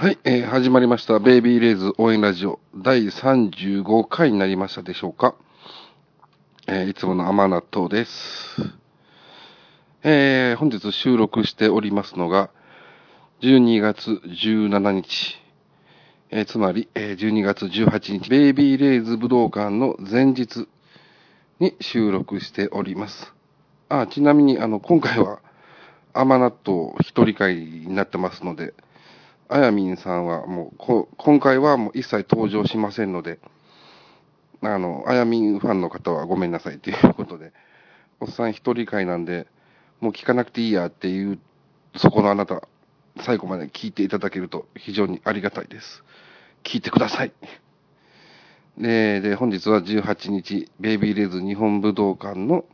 はい、えー始まりました。ベイビーレイズ応援ラジオ第35回になりましたでしょうか。えーいつもの甘納豆です。えー本日収録しておりますのが、12月17日、えーつまり、えー12月18日、ベイビーレイズ武道館の前日に収録しております。あ、ちなみに、あの、今回は甘納豆一人会になってますので、あやみんさんはもうこ、今回はもう一切登場しませんので、あの、あやみんファンの方はごめんなさいということで、おっさん一人会なんで、もう聞かなくていいやっていう、そこのあなた、最後まで聞いていただけると非常にありがたいです。聞いてください。で、で本日は18日、ベイビーレイズ日本武道館の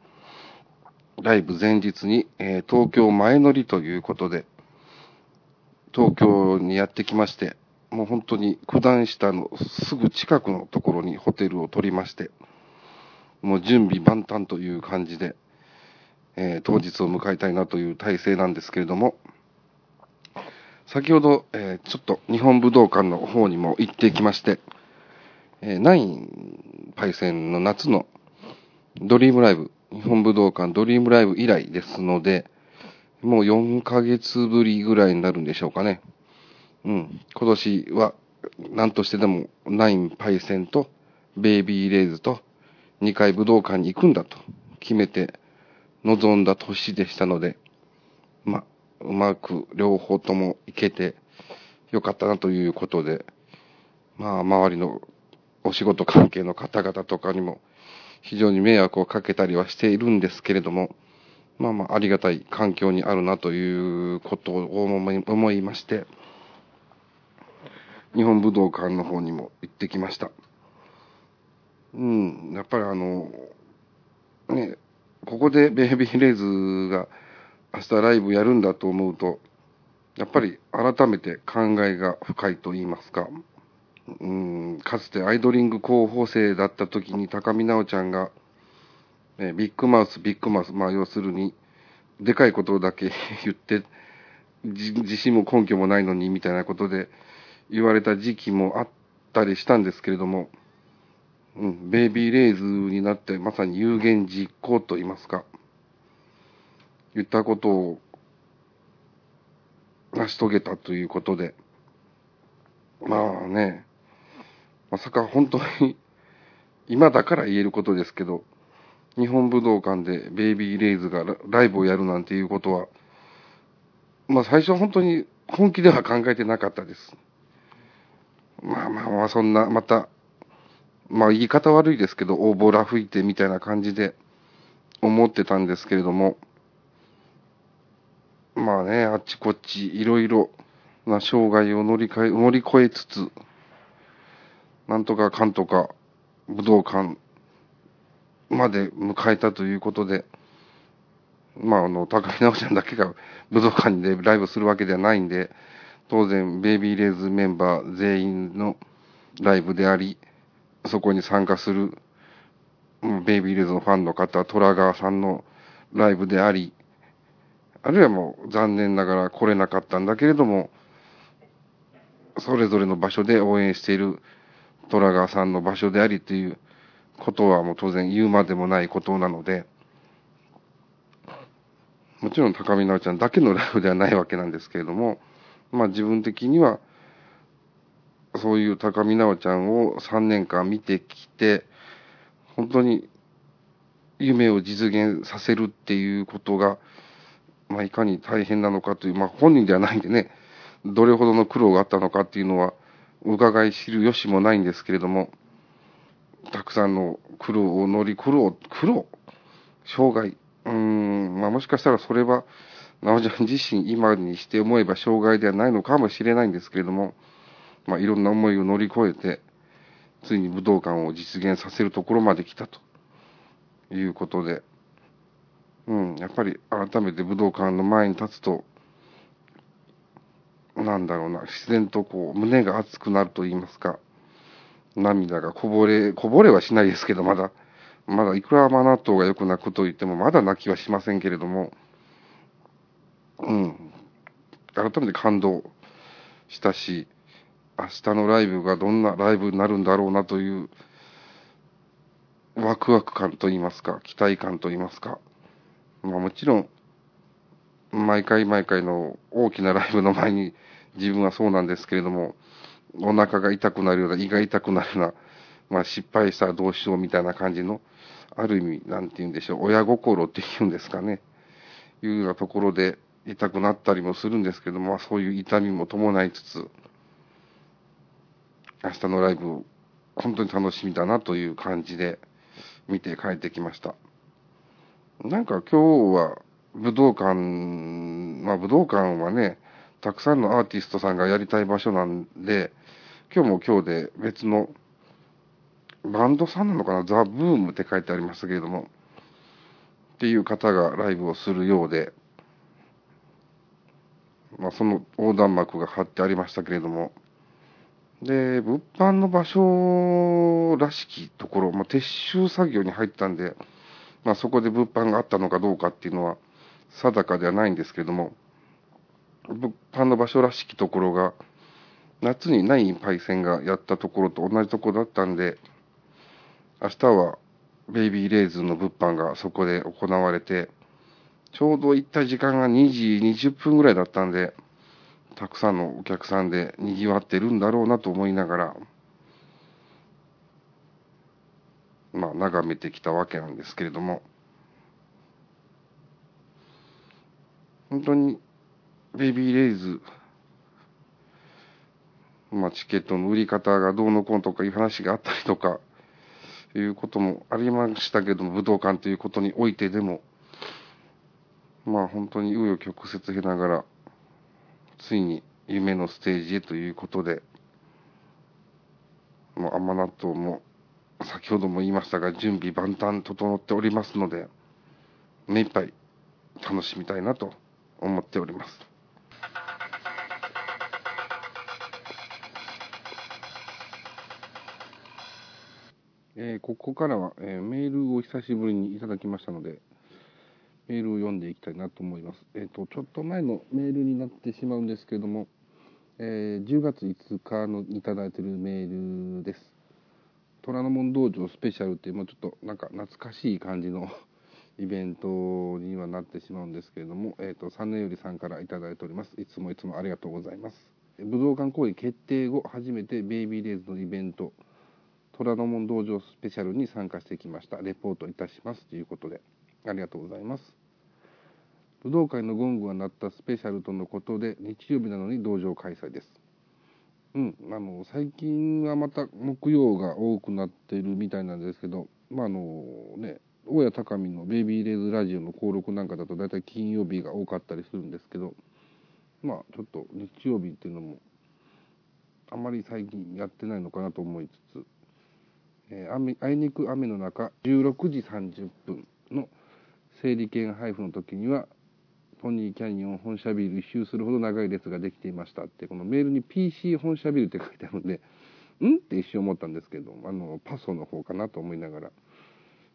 ライブ前日に、えー東京前乗りということで、東京にやってきまして、もう本当に九段下のすぐ近くのところにホテルを取りまして、もう準備万端という感じで、えー当日を迎えたいなという体制なんですけれども、先ほど、えーちょっと日本武道館の方にも行ってきまして、えーナインパイセンの夏のドリームライブ、日本武道館ドリームライブ以来ですので、もう4ヶ月ぶりぐらいになるんでしょうかね。うん。今年は何としてでもナインパイセンとベイビーレイズと2回武道館に行くんだと決めて臨んだ年でしたので、まあ、うまく両方とも行けてよかったなということで、まあ、周りのお仕事関係の方々とかにも非常に迷惑をかけたりはしているんですけれども、まあまあ、ありがたい環境にあるなということを思いまして、日本武道館の方にも行ってきました。うん、やっぱりあの、ね、ここでベイビーレイズが明日ライブやるんだと思うと、やっぱり改めて考えが深いと言いますか、うん、かつてアイドリング候補生だった時に高見直ちゃんが、えビッグマウス、ビッグマウス、まあ要するに、でかいことだけ 言って、自信も根拠もないのにみたいなことで言われた時期もあったりしたんですけれども、うん、ベイビーレイズになってまさに有言実行と言いますか、言ったことを成し遂げたということで、まあね、まさか本当に今だから言えることですけど、日本武道館でベイビーレイズがライブをやるなんていうことは、まあ最初は本当に本気では考えてなかったです。まあまあまあそんな、また、まあ言い方悪いですけど、大ボラ吹いてみたいな感じで思ってたんですけれども、まあね、あっちこっちいろいろな障害を乗り換え、乗り越えつつ、なんとかかんとか武道館まで迎えたということで、まあ、あの、高見直ちゃんだけが武道館でライブするわけではないんで、当然、ベイビーレイズメンバー全員のライブであり、そこに参加する、ベイビーレイズのファンの方、虎川さんのライブであり、あるいはもう残念ながら来れなかったんだけれども、それぞれの場所で応援している虎川さんの場所でありということはもう当然言うまでもないことなので、もちろん高見直ちゃんだけのライブではないわけなんですけれども、まあ自分的には、そういう高見直ちゃんを3年間見てきて、本当に夢を実現させるっていうことが、まあいかに大変なのかという、まあ本人ではないんでね、どれほどの苦労があったのかっていうのは、伺い知る由もないんですけれども、たくさんの苦労を乗り、苦労、苦労障害。うーん、まあもしかしたらそれは、なおちゃん自身今にして思えば障害ではないのかもしれないんですけれども、まあいろんな思いを乗り越えて、ついに武道館を実現させるところまで来たと。いうことで、うん、やっぱり改めて武道館の前に立つと、なんだろうな、自然とこう、胸が熱くなると言いますか、涙がこぼれ、こぼれはしないですけど、まだ、まだいくらマナトがよく泣くと言っても、まだ泣きはしませんけれども、うん、改めて感動したし、明日のライブがどんなライブになるんだろうなという、ワクワク感といいますか、期待感といいますか。まあもちろん、毎回毎回の大きなライブの前に自分はそうなんですけれども、お腹が痛くなるような、胃が痛くなるような、まあ失敗したらどうしようみたいな感じの、ある意味、なんて言うんでしょう、親心って言うんですかね。いうようなところで痛くなったりもするんですけど、まあそういう痛みも伴いつつ、明日のライブ、本当に楽しみだなという感じで見て帰ってきました。なんか今日は武道館、まあ武道館はね、たくさんのアーティストさんがやりたい場所なんで、今日も今日で別のバンドさんなのかな？ザ・ブームって書いてありましたけれども、っていう方がライブをするようで、まあその横断幕が貼ってありましたけれども、で、物販の場所らしきところ、まあ撤収作業に入ったんで、まあそこで物販があったのかどうかっていうのは定かではないんですけれども、物販の場所らしきところが、夏にないパイセンがやったところと同じところだったんで、明日はベイビーレイズンの物販がそこで行われて、ちょうど行った時間が2時20分ぐらいだったんで、たくさんのお客さんで賑わってるんだろうなと思いながら、まあ、眺めてきたわけなんですけれども、本当に、ベビーレイズ、まあ、チケットの売り方がどうのこうのとかいう話があったりとか、いうこともありましたけども、武道館ということにおいてでも、まあ本当に紆余曲折経ながら、ついに夢のステージへということで、もう甘納豆も、先ほども言いましたが、準備万端整っておりますので、目いっぱい楽しみたいなと思っております。えー、ここからは、えー、メールを久しぶりにいただきましたので、メールを読んでいきたいなと思います。えっ、ー、と、ちょっと前のメールになってしまうんですけれども、え10月5日のいただいているメールです。虎ノ門道場スペシャルっていう、もうちょっとなんか懐かしい感じの イベントにはなってしまうんですけれども、えっ、と、3年よりさんからいただいております。いつもいつもありがとうございます。武道館公演決定後、初めてベイビーレイズのイベント、虎ノ門道場スペシャルに参加してきました。レポートいたしますということで、ありがとうございます。武道会のゴングが鳴ったスペシャルとのことで、日曜日なのに道場開催です。うん、あの、最近はまた木曜が多くなっているみたいなんですけど、まあ、あのね、大谷高見のベイビーレーズラジオの登録なんかだと大体金曜日が多かったりするんですけど、まあ、ちょっと日曜日っていうのも、あまり最近やってないのかなと思いつつ、あいにく雨の中、16時30分の整理券配布の時には、ポニーキャニオン本社ビル一周するほど長い列ができていましたって、このメールに PC 本社ビルって書いてあるんで、ん？って一瞬思ったんですけど、あの、パソの方かなと思いながら、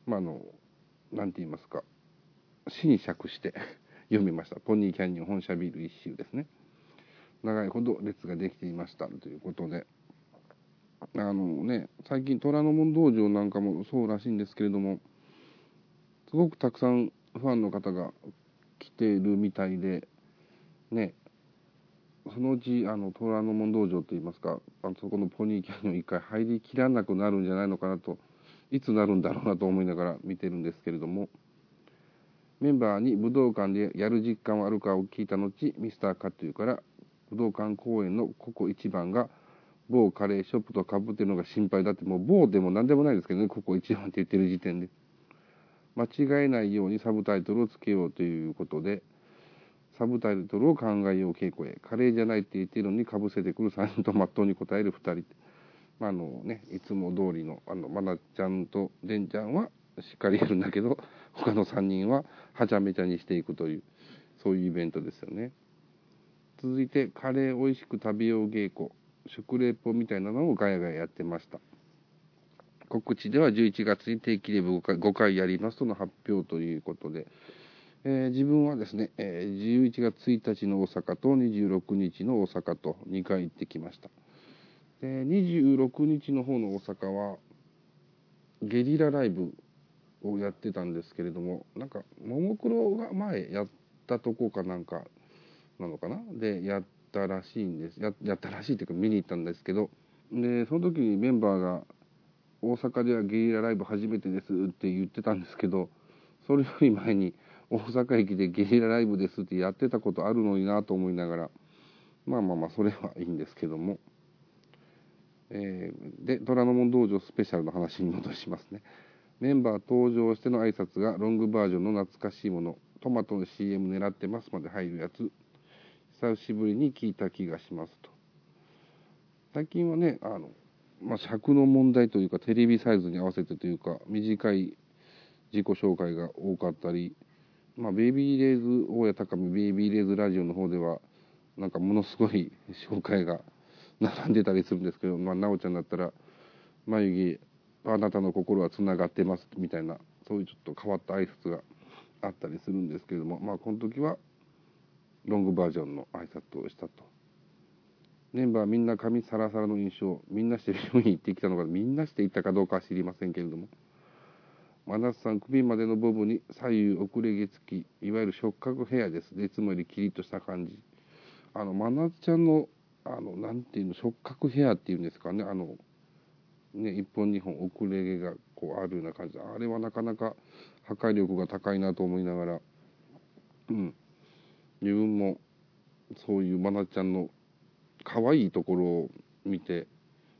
まあ、あの、なんて言いますか、死に釈して読みました。ポニーキャニオン本社ビル一周ですね。長いほど列ができていましたということで、あのね、最近虎ノ門道場なんかもそうらしいんですけれども、すごくたくさんファンの方が来てるみたいで、ね、そのうち、あの、虎ノ門道場といいますか、あのそこのポニーキャニオン一回入りきらなくなるんじゃないのかなと、いつなるんだろうなと思いながら見てるんですけれども、メンバーに武道館でやる実感はあるかを聞いた後、ミスターカットゥーから武道館公演のここ一番が某カレーショップとかぶってるのが心配だって、もう某でも何でもないですけどね、ここ一番って言ってる時点で。間違えないようにサブタイトルをつけようということで、サブタイトルを考えよう稽古へ、カレーじゃないって言ってるのにかぶせてくる3人とまっとうに答える2人。まあ、あのね、いつも通りの、あの、まなちゃんとでんちゃんはしっかりやるんだけど、他の3人ははちゃめちゃにしていくという、そういうイベントですよね。続いて、カレー美味しく食べよう稽古。食レポみたいなのをガヤガヤやってました。告知では11月に定期レブ 5, 回5回やりますとの発表ということで、えー、自分はですね、えー、11月1日の大阪と26日の大阪と2回行ってきました。で26日の方の大阪はゲリラライブをやってたんですけれどもなんかももクロが前やったとこかなんかなのかな？でやってたらしいんです。ややったらしいっていうか見に行ったんですけど。でその時にメンバーが「大阪ではゲリラライブ初めてです」って言ってたんですけどそれより前に大阪駅でゲリラライブですってやってたことあるのになと思いながらまあまあまあそれはいいんですけども。えー、で虎ノ門道場スペシャルの話に戻しますね。メンバー登場しての挨拶がロングバージョンの懐かしいもの。トマトの CM 狙ってますまで入るやつ。久しぶりに聞いた気がしますと。最近はねあの、まあ、尺の問題というかテレビサイズに合わせてというか短い自己紹介が多かったり、まあ、ベイビーレイズ大谷高見ベイビーレイズラジオの方ではなんかものすごい紹介が並んでたりするんですけど、まあ、なおちゃんだったら眉毛あなたの心はつながってますみたいなそういうちょっと変わった挨拶があったりするんですけれどもまあこの時はロングバージョンの挨拶をしたと。メンバーみんな髪サラサラの印象みんなして病院行ってきたのかみんなして行ったかどうかは知りませんけれども。真夏さん首までのボブに左右遅れ毛付きいわゆる触覚ヘアです。でいつもよりキリッとした感じ。あの真夏ちゃんのあの、なんていうの、触覚ヘアっていうんですかね、あの、ね、1本2本遅れ毛がこうあるような感じ、あれはなかなか破壊力が高いなと思いながら、うん、自分もそういうまなちゃんの可愛いところを見て、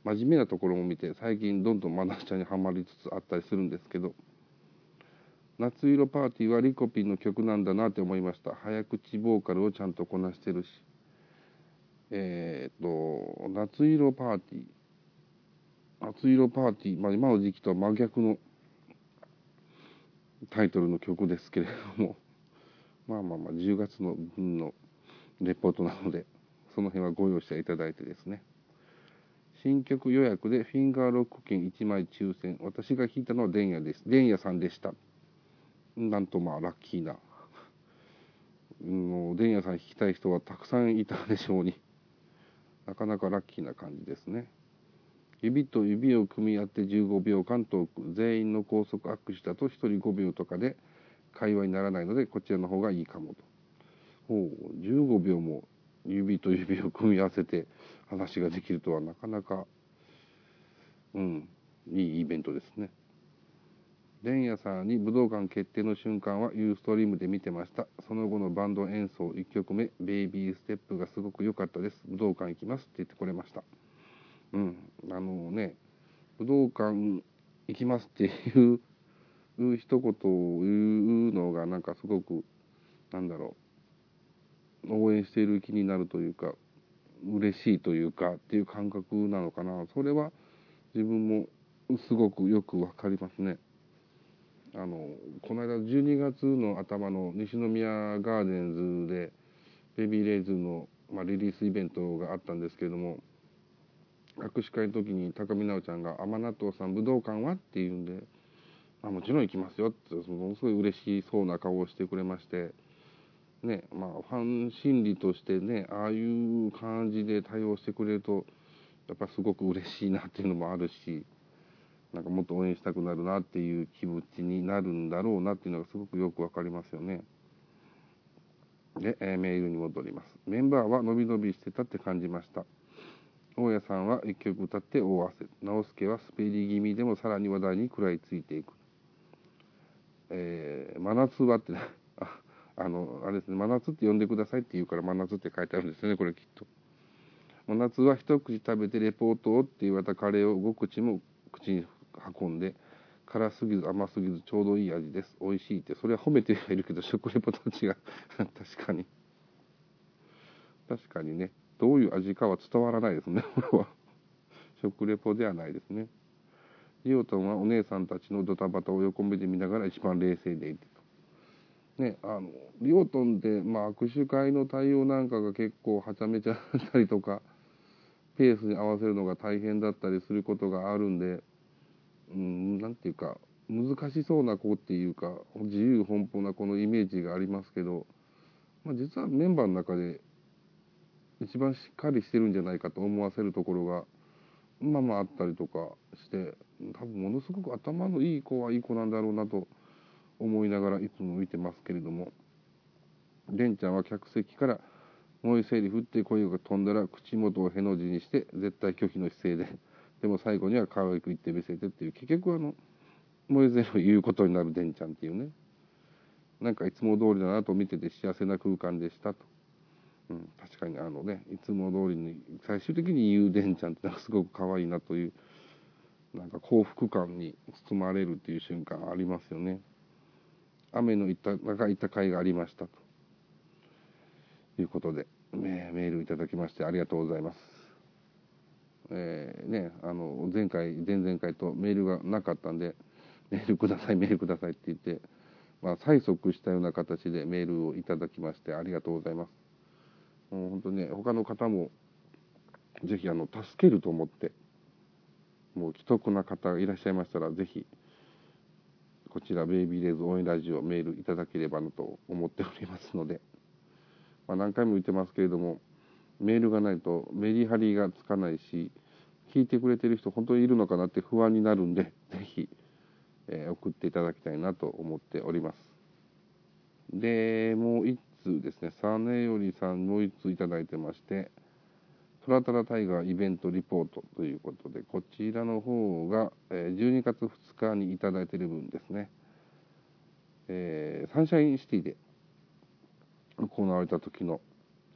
真面目なところも見て、最近どんどんまなちゃんにはまりつつあったりするんですけど、夏色パーティーはリコピンの曲なんだなって思いました。早口ボーカルをちゃんとこなしてるし。えっ、と、夏色パーティー。夏色パーティー。まあ今の時期とは真逆のタイトルの曲ですけれども、まあまあまあ10月の分のレポートなので、その辺はご容赦いただいてですね。新曲予約でフィンガーロック券1枚抽選。私が弾いたのは電野です。電野さんでした。なんとまあラッキーな。もう電野さん弾きたい人はたくさんいたでしょうに。なかなかラッキーな感じですね。指と指を組み合って15秒間トーク、全員の高速握手だと1人5秒とかで会話にならないので、こちらの方がいいかもと。ほう、15秒も指と指を組み合わせて話ができるとはなかなか、うん、いいイベントですね。連夜さんに武道館決定の瞬間はユーストリームで見てました。その後のバンド演奏1曲目、ベイビーステップがすごく良かったです。武道館行きますって言ってくれました。うん。あのね、武道館行きますっていう一言を言うのがなんかすごく、なんだろう、応援している気になるというか、嬉しいというかっていう感覚なのかな。それは自分もすごくよくわかりますね。あのこの間12月の頭の西宮ガーデンズでベビーレイズの、まあ、リリースイベントがあったんですけれども握手会の時に高見直ちゃんが「甘納豆さん武道館は?」って言うんで「もちろん行きますよ」ってものすごい嬉しそうな顔をしてくれましてねまあファン心理としてねああいう感じで対応してくれるとやっぱすごく嬉しいなっていうのもあるし。なんかもっと応援したくなるなっていう気持ちになるんだろうなっていうのがすごくよくわかりますよね。で、え、メールに戻ります。メンバーは伸び伸びしてたって感じました。大家さんは一曲歌って大汗。直輔はスペリ気味でもさらに話題に食らいついていく。えー、真夏はって あ、あの、あれですね、真夏って呼んでくださいって言うから真夏って書いてあるんですよね、これきっと。真夏は一口食べてレポートをって言われたカレーを5口も口に運んで辛すぎず甘すぎずちょうどいい味です。美味しいって。それは褒めてはいるけど食レポと違う確かに。確かにね。どういう味かは伝わらないですねこれは。食レポではないですね。リオトンはお姉さんたちのドタバタを横目で見ながら一番冷静でいてと。ねあのリオトンで、まあ、握手会の対応なんかが結構はちゃめちゃだったりとか ペースに合わせるのが大変だったりすることがあるんでうん、なんていうか、難しそうな子っていうか、自由奔放な子のイメージがありますけど、まあ、実はメンバーの中で一番しっかりしてるんじゃないかと思わせるところがままあったりとかして多分ものすごく頭のいい子はいい子なんだろうなと思いながらいつも見てますけれども蓮ちゃんは客席から「もうセリフ」って声が飛んだら口元をへの字にして絶対拒否の姿勢ででも最後には可愛く言って見せてっていう結局あの燃えゼロ言うことになる蓮ちゃんっていうね。なんかいつも通りだなと見てて幸せな空間でしたと、うん、確かにあのねいつも通りに最終的に言う蓮ちゃんってなんかすごく可愛いなというなんか幸福感に包まれるっていう瞬間ありますよね雨のいた中いた甲斐がありましたということで、メールいただきましてありがとうございます。えー、ね、あの前回、前々回とメールがなかったんで、メールください、メールくださいって言って、まあ、催促したような形でメールをいただきましてありがとうございます。もう本当ね、他の方もぜひあの助けると思って、もう既得な方がいらっしゃいましたら、ぜひ、こちら、ベイビーレイズ応援ラジオメールいただければなと思っておりますので、まあ、何回も言ってますけれども、メールがないとメリハリがつかないし、聞いてくれてる人本当にいるのかなって不安になるんで、ぜひ、えー、送っていただきたいなと思っております。で、もう通ですね、サネよりさんもう1通いただいてまして、トラタラタイガーイベントリポートということで、こちらの方が12月2日にいただいてる分ですね、えー、サンシャインシティで行われた時の、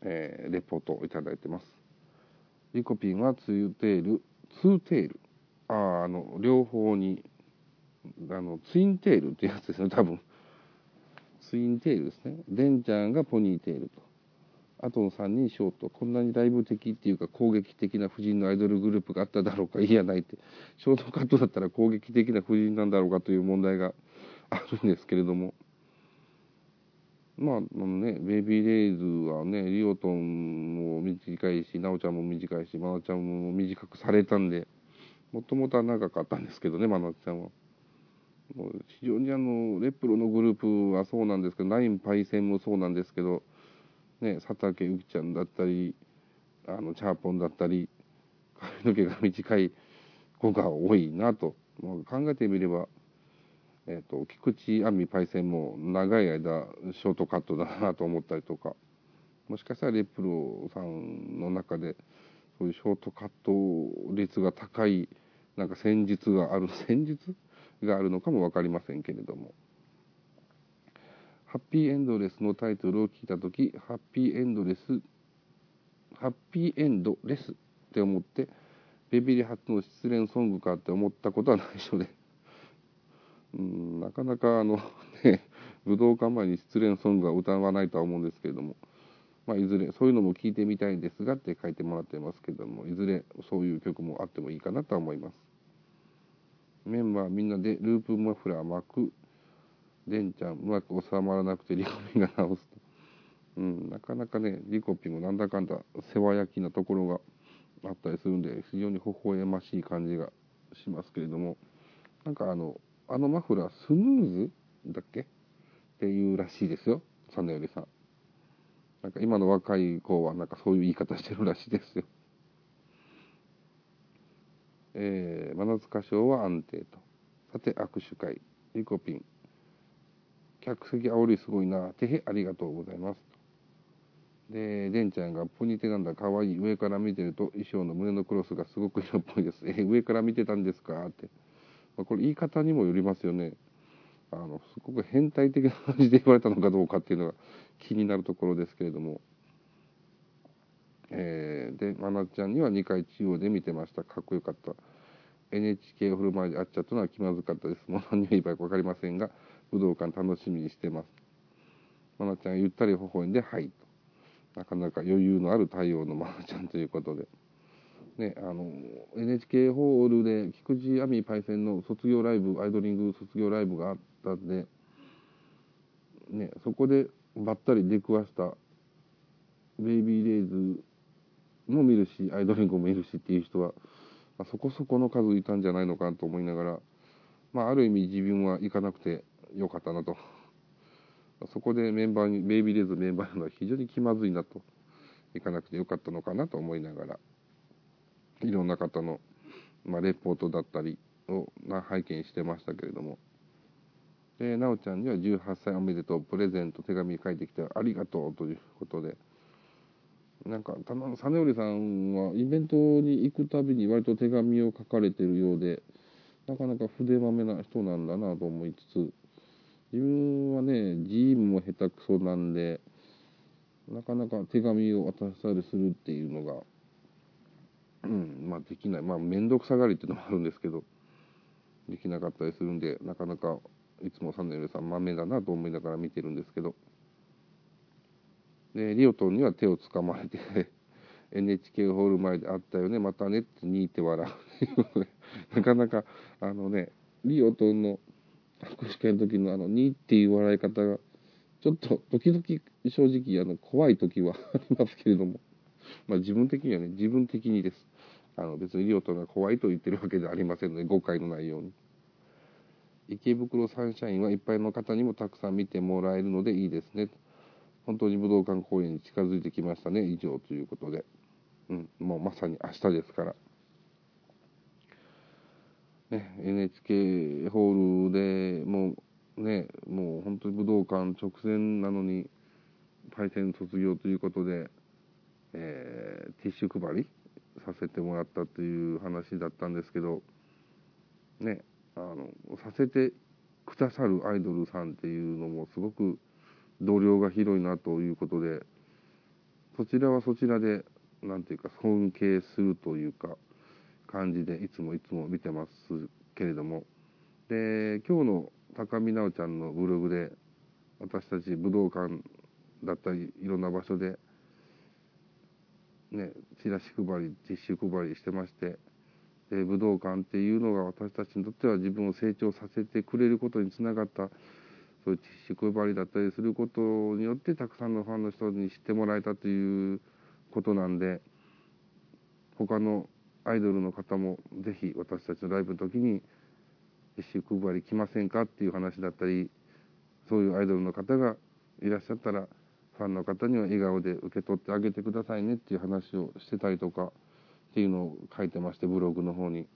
えー、レポートをいただいてます。リコピンはツーテール、ツーテール。ああの、両方に、あの、ツインテールってやつですね、多分。ツインテールですね。デンちゃんがポニーテールと。あとの3人ショート。こんなにライブ的っていうか攻撃的な布陣のアイドルグループがあっただろうか、いやないって。ショートカットだったら攻撃的な婦人なんだろうかという問題があるんですけれども。まあ、あのね、ベイビーレイズはね、リオトンも短いし、ナオちゃんも短いし、マナちゃんも短くされたんで、もともとは長かったんですけどね、マナちゃんは。もう非常にあの、レプロのグループはそうなんですけど、ナインパイセンもそうなんですけど、ね、佐竹ゆきちゃんだったり、あの、チャーポンだったり、髪の毛が短い子が多いなと、もう考えてみれば、えっ、ー、と、菊池亜美パイセンも長い間ショートカットだなと思ったりとか、もしかしたらレプロさんの中で、そういうショートカット率が高い、なんか戦術がある、戦術？があるのかも分かりませんけれども。ハッピーエンドレスのタイトルを聞いたとき、ハッピーエンドレス、ハッピーエンドレスって思って、ベビリ初の失恋ソングかって思ったことは内緒で、うん、なかなかあの、ね、武道館前に失恋ソングは歌わないとは思うんですけれども、まあ、いずれそういうのも聞いてみたいんですがって書いてもらってますけども、いずれそういう曲もあってもいいかなとは思います。メンバーみんなでループマフラー巻く、デンちゃんうまく収まらなくてリコピンが直すと。うん、なかなかね、リコピンもなんだかんだ世話焼きなところがあったりするんで、非常に微笑ましい感じがしますけれども、なんかあの、あのマフラースムーズだっけ？っていうらしいですよ、サネよりさん。なんか今の若い子はなんかそういう言い方してるらしいですよ。えー、真夏歌唱は安定と。さて、握手会、リコピン。客席煽りすごいな。てへ、ありがとうございます。で、デンちゃんがポニテなんだ、かわいい。上から見てると衣装の胸のクロスがすごく色っぽいです。え上から見てたんですか？って。まあ、これ言い方にもよりますよね。あの、すごく変態的な感じで言われたのかどうかっていうのが気になるところですけれども。えー、で、まなちゃんには2回中央で見てました。かっこよかった。NHK を振る舞いで会っちゃったのは気まずかったです。もう何を言えばいいか分かりませんが、武道館楽しみにしてます。まなちゃんゆったり微笑んで、はいと。なかなか余裕のある対応のまなちゃんということで。ね、あの NHK ホールで菊池亜美パイセンの卒業ライブアイドリング卒業ライブがあったんで、ね、そこでばったり出くわしたベイビーレイズも見るしアイドリングも見るしっていう人は、まあ、そこそこの数いたんじゃないのかなと思いながら、まあ、ある意味自分は行かなくてよかったなとそこでメンバーにベイビーレイズメンバーなのは非常に気まずいなと行かなくてよかったのかなと思いながら。いろんな方のまあ、レポートだったりをな拝見してましたけれども、で、なおちゃんには18歳おめでとう、プレゼント、手紙書いてきてありがとうということで、なんか、たま、実織さんはイベントに行くたびに割と手紙を書かれてるようで、なかなか筆まめな人なんだなと思いつつ、自分はね、ジームも下手くそなんで、なかなか手紙を渡したりするっていうのが、うん、まあできない。まあ面倒くさがりっていうのもあるんですけど、できなかったりするんで、なかなかいつもサンネルさん豆だなと思いながら見てるんですけど、で、リオトンには手をつかまれて NHK ホール前で会ったよね、またねってにいて笑う。なかなか、あのね、リオトンの握手会の時のあの、にっていう笑い方が、ちょっと時々正直あの怖い時はありますけれども、まあ自分的にはね、自分的にです。あの別にリオトンが怖いと言ってるわけではありませんので、誤解のないように。池袋サンシャインはいっぱいの方にもたくさん見てもらえるのでいいですね。本当に武道館公演に近づいてきましたね、以上ということで。うん、もうまさに明日ですから。ね、NHK ホールでもうね、もう本当に武道館直前なのに、パイセン卒業ということで、えー、ティッシュ配りさせてもらったという話だったんですけど、ね、あの、させてくださるアイドルさんっていうのもすごく度量が広いなということで、そちらはそちらで、なんていうか、尊敬するというか、感じで、いつもいつも見てますけれども、で、今日の高見直ちゃんのブログで、私たち武道館だったり、いろんな場所で、ね、チラシ配り、ティッシュ配りしてまして、で武道館っていうのが私たちにとっては自分を成長させてくれることにつながったそういうティッシュ配りだったりすることによってたくさんのファンの人に知ってもらえたということなんで他のアイドルの方もぜひ私たちのライブの時にティッシュ配り来ませんかっていう話だったりそういうアイドルの方がいらっしゃったらファンの方には笑顔で受け取ってあげてくださいねっていう話をしてたりとかっていうのを書いてましてブログの方に。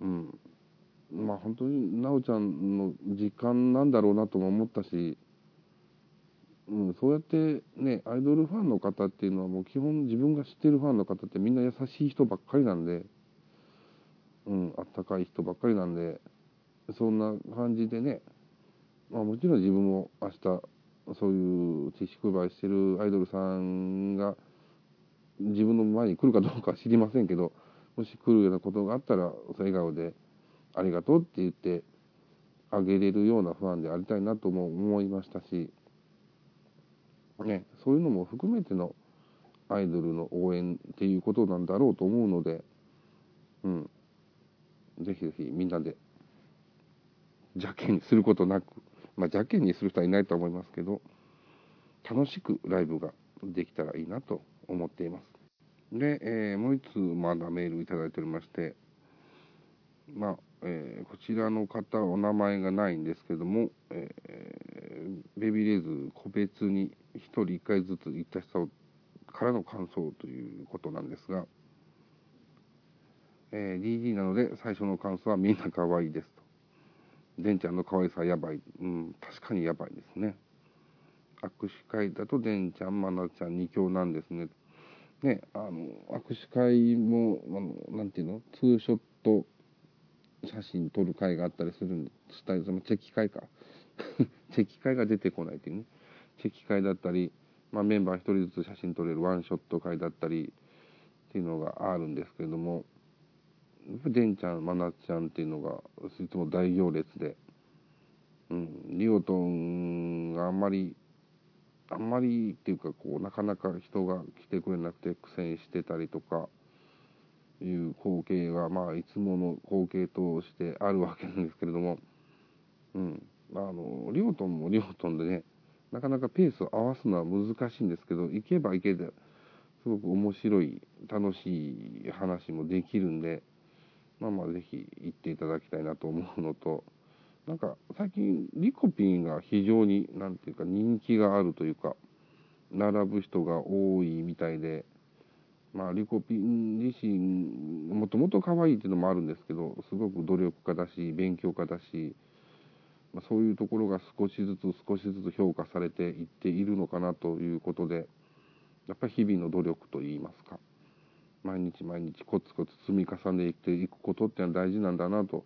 うん本当に奈緒ちゃんの時間なんだろうなとも思ったし、うん、そうやってねアイドルファンの方っていうのはもう基本自分が知ってるファンの方ってみんな優しい人ばっかりなんで、うん、あったかい人ばっかりなんでそんな感じでね、まあ、もちろん自分も明日そういうティッシュ配してるアイドルさんが自分の前に来るかどうかは知りませんけどもし来るようなことがあったら笑顔でありがとうって言ってあげれるようなファンでありたいなとも思いましたし、ね、そういうのも含めてのアイドルの応援っていうことなんだろうと思うので、うん、ぜひぜひみんなで邪険にすることなく、まあ、邪険にする人はいないと思いますけど、楽しくライブができたらいいなと思っています。で、えー、もう一つまだメールいただいておりまして、まあ、えー、こちらの方お名前がないんですけども、えー、ベビーレーズ個別に1人1回ずつ行った人からの感想ということなんですが、えー、DD なので最初の感想はみんな可愛いですと。デンちゃんの可愛さやばい。うん、確かにやばいですね。握手会だとデンちゃん、マナちゃん2強なんですね。ね、あの、握手会も、あの、なんていうの？ツーショット写真撮る会があったりするん、したり、そのチェキ会か。チェキ会が出てこないっていうね。チェキ会だったり、まあ、メンバー一人ずつ写真撮れるワンショット会だったりっていうのがあるんですけれども、やっぱデンちゃん、マナちゃんっていうのが、いつも大行列で、うん、リオトンがあんまり、あんまりっていうか、こう、なかなか人が来てくれなくて苦戦してたりとか、いう光景が、まあ、いつもの光景としてあるわけなんですけれども、うんま。ああの、リオトンもリオトンでね、なかなかペースを合わすのは難しいんですけど、行けば行けば、すごく面白い、楽しい話もできるんで、まあまあぜひ行っていただきたいなと思うのと、なんか最近リコピンが非常に、なんていうか人気があるというか、並ぶ人が多いみたいで、まあ、リコピン自身、もともと可愛いっていうのもあるんですけど、すごく努力家だし、勉強家だし、まあ、そういうところが少しずつ少しずつ評価されていっているのかなということで、やっぱり日々の努力といいますか、毎日毎日コツコツ積み重ねていくことっていうのは大事なんだなと、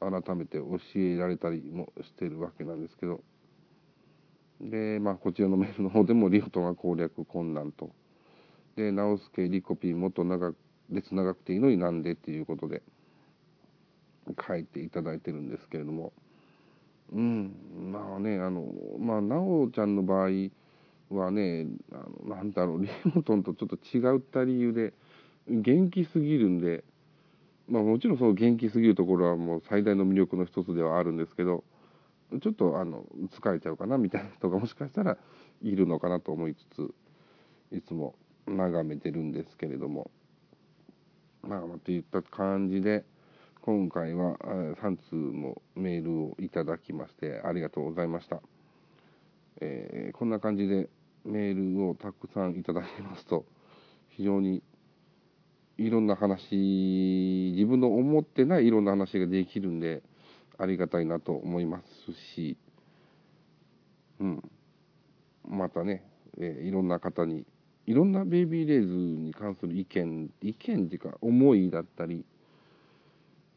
改めて教えられたりもしてるわけなんですけど、で、まあ、こちらのメールの方でもリフトが攻略困難と。で、直輔リコピンもっと長く、列長くていいのになんでっていうことで書いていただいてるんですけれども、うん、まあね、あの、まあ、なおちゃんの場合はね、あのなんだろう、リモトンとちょっと違った理由で、元気すぎるんで、まあもちろんその元気すぎるところはもう最大の魅力の一つではあるんですけど、ちょっとあの疲れちゃうかなみたいな人がもしかしたらいるのかなと思いつつ、いつも眺めてるんですけれども、まあ、といった感じで、今回は3通もメールをいただきまして、ありがとうございました。えー、こんな感じでメールをたくさんいただきますと、非常にいろんな話、自分の思ってないいろんな話ができるんで、ありがたいなと思いますし、うん。またね、えー、いろんな方にいろんなベイビーレイズに関する意見、意見っていうか、思いだったり、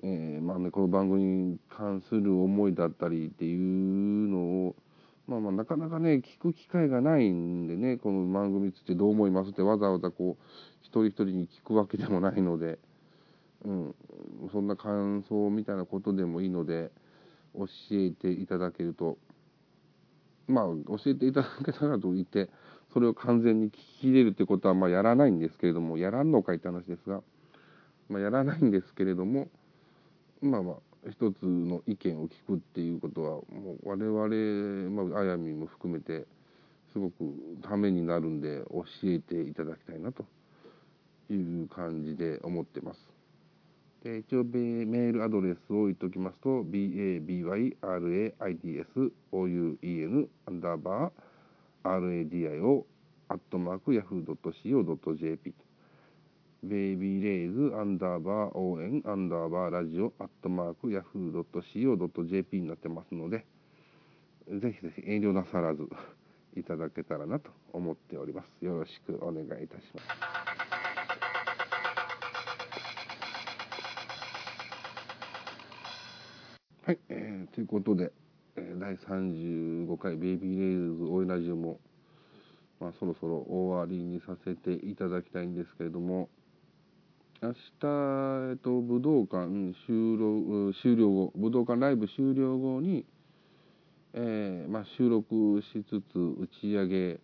えー、まあね、この番組に関する思いだったりっていうのを、まあまあ、なかなかね、聞く機会がないんでね、この番組についてどう思いますってわざわざこう、一人一人に聞くわけでもないので、うん、そんな感想みたいなことでもいいので、教えていただけると、まあ、教えていただけたらと言って、それを完全に聞き入れるってことは、まあ、やらないんですけれども、やらんのかいって話ですが、まあ、やらないんですけれども、まあまあ、一つの意見を聞くっていうことは、もう我々、まあ、あやみも含めて、すごくためになるんで、教えていただきたいなという感じで思ってます。で一応、メールアドレスを言っておきますと、babyraidsouen アンダーバー radio アットマーク yahoo.co.jp ベイビーレイズアンダーバー応援アンダーバーラジオアットマーク yahoo.co.jp になってますのでぜひぜひ遠慮なさらず いただけたらなと思っております。よろしくお願いいたします。はい、えー、ということで、第35回ベイビーレイズ応援ラジオも、まあ、そろそろ終わりにさせていただきたいんですけれども、明日、えっと、武道館終了終了後、武道館ライブ終了後に、えー、まあ、収録しつつ打ち上げ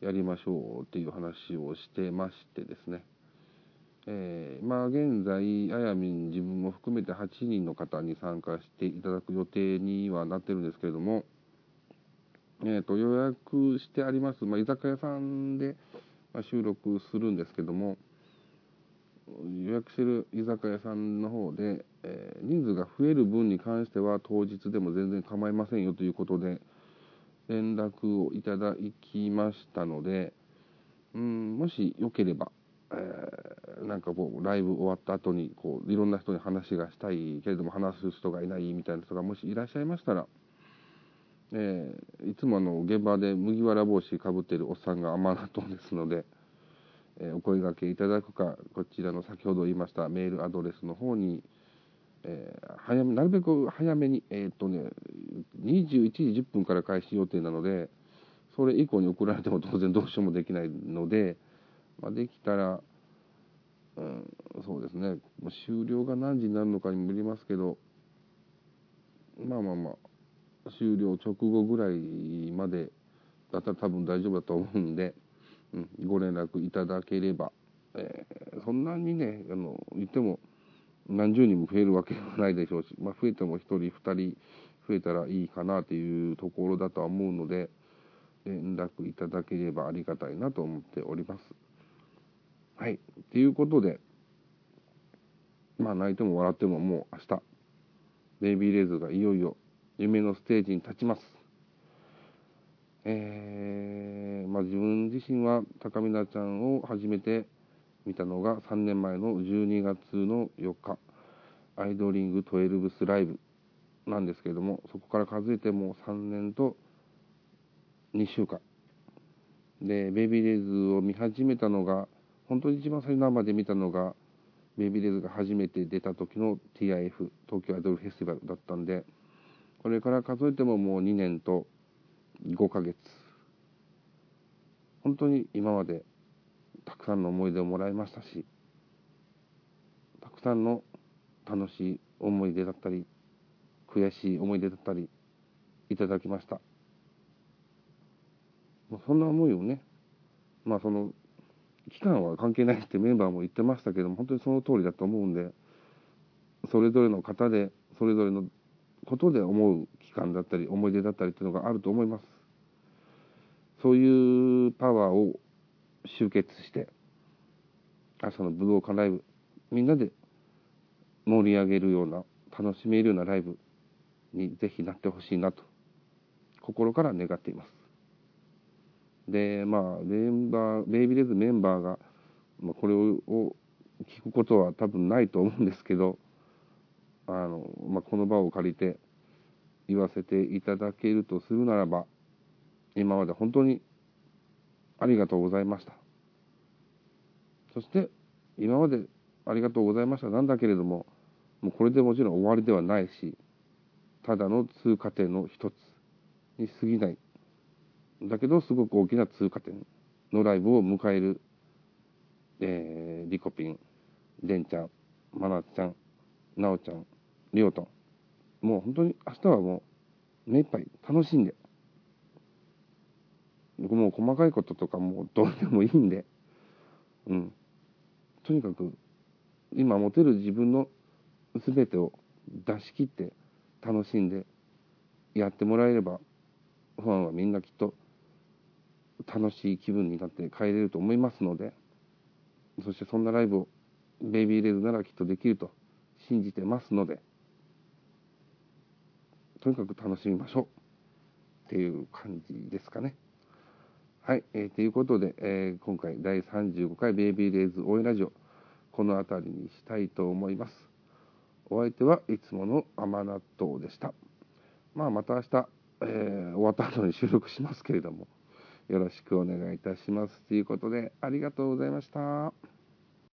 やりましょうっていう話をしてましてですね、えー、まあ現在、あやみん自分も含めて8人の方に参加していただく予定にはなってるんですけれども、えー、と予約してあります、まあ、居酒屋さんで収録するんですけども、予約してる居酒屋さんの方で、えー、人数が増える分に関しては当日でも全然構いませんよということで連絡をいただきましたので、うん、もしよければ、なんかこうライブ終わった後にこういろんな人に話がしたいけれども話す人がいないみたいな人がもしいらっしゃいましたら、えー、いつもあの現場で麦わら帽子かぶってるおっさんが甘納豆ですので、えー、お声がけいただくかこちらの先ほど言いましたメールアドレスの方に、えー早めなるべく早めに、えっとね、21時10分から開始予定なのでそれ以降に送られても当然どうしようもできないので。まあ、できたら、うん、そうですねもう、終了が何時になるのかにもよりますけど、まあまあまあ、終了直後ぐらいまでだったら多分大丈夫だと思うんで、うん、ご連絡いただければ、えー、そんなにね、あの言っても何十人も増えるわけではないでしょうし、まあ、増えても1人、2人増えたらいいかなというところだとは思うので、連絡いただければありがたいなと思っております。はい。ということで、まあ泣いても笑ってももう明日、ベイビーレイズがいよいよ夢のステージに立ちます。えー、まあ自分自身は高見菜ちゃんを始めて、見たのが3年前の12月の4日、アイドリング12スライブなんですけれども、そこから数えてもう3年と2週間。で、ベイビーレイズを見始めたのが、本当に一番最初生で見たのが、ベイビーレズが初めて出た時の TIF、東京アイドルフェスティバルだったんで、これから数えてももう2年と5ヶ月。本当に今までたくさんの思い出をもらいましたし、たくさんの楽しい思い出だったり、悔しい思い出だったり、いただきました。そんな思いをね、まあその、期間は関係ないってメンバーも言ってましたけども、本当にその通りだと思うんで、それぞれの方で、それぞれのことで思う期間だったり、思い出だったりっていうのがあると思います。そういうパワーを集結して、朝の武道館ライブ、みんなで盛り上げるような、楽しめるようなライブにぜひなってほしいなと、心から願っています。で、まあ、メンバー、ベイビーレズメンバーが、まあ、これを聞くことは多分ないと思うんですけど、あの、まあ、この場を借りて言わせていただけるとするならば、今まで本当にありがとうございました。そして、今までありがとうございましたなんだけれども、もうこれでもちろん終わりではないし、ただの通過点の一つに過ぎないだけど、すごく大きな通過点のライブを迎える、えー、リコピン、デンちゃん、マナちゃん、ナオちゃん、リオと、もう本当に明日はもう目いっぱい楽しんで、僕もう細かいこととかもうどうでもいいんで、うん。とにかく、今持てる自分の全てを出し切って楽しんでやってもらえれば、ファンはみんなきっと楽しい気分になって帰れると思いますので、そしてそんなライブをベイビーレーズならきっとできると信じてますので、とにかく楽しみましょうっていう感じですかね。はい、えー、ということで、えー、今回第35回ベイビーレイズ応援ラジオ、この辺りにしたいと思います。お相手はいつもの甘納豆でした。まあまた明日、えー、終わった後に収録しますけれども、よろしくお願いいたします。ということで、ありがとうございました。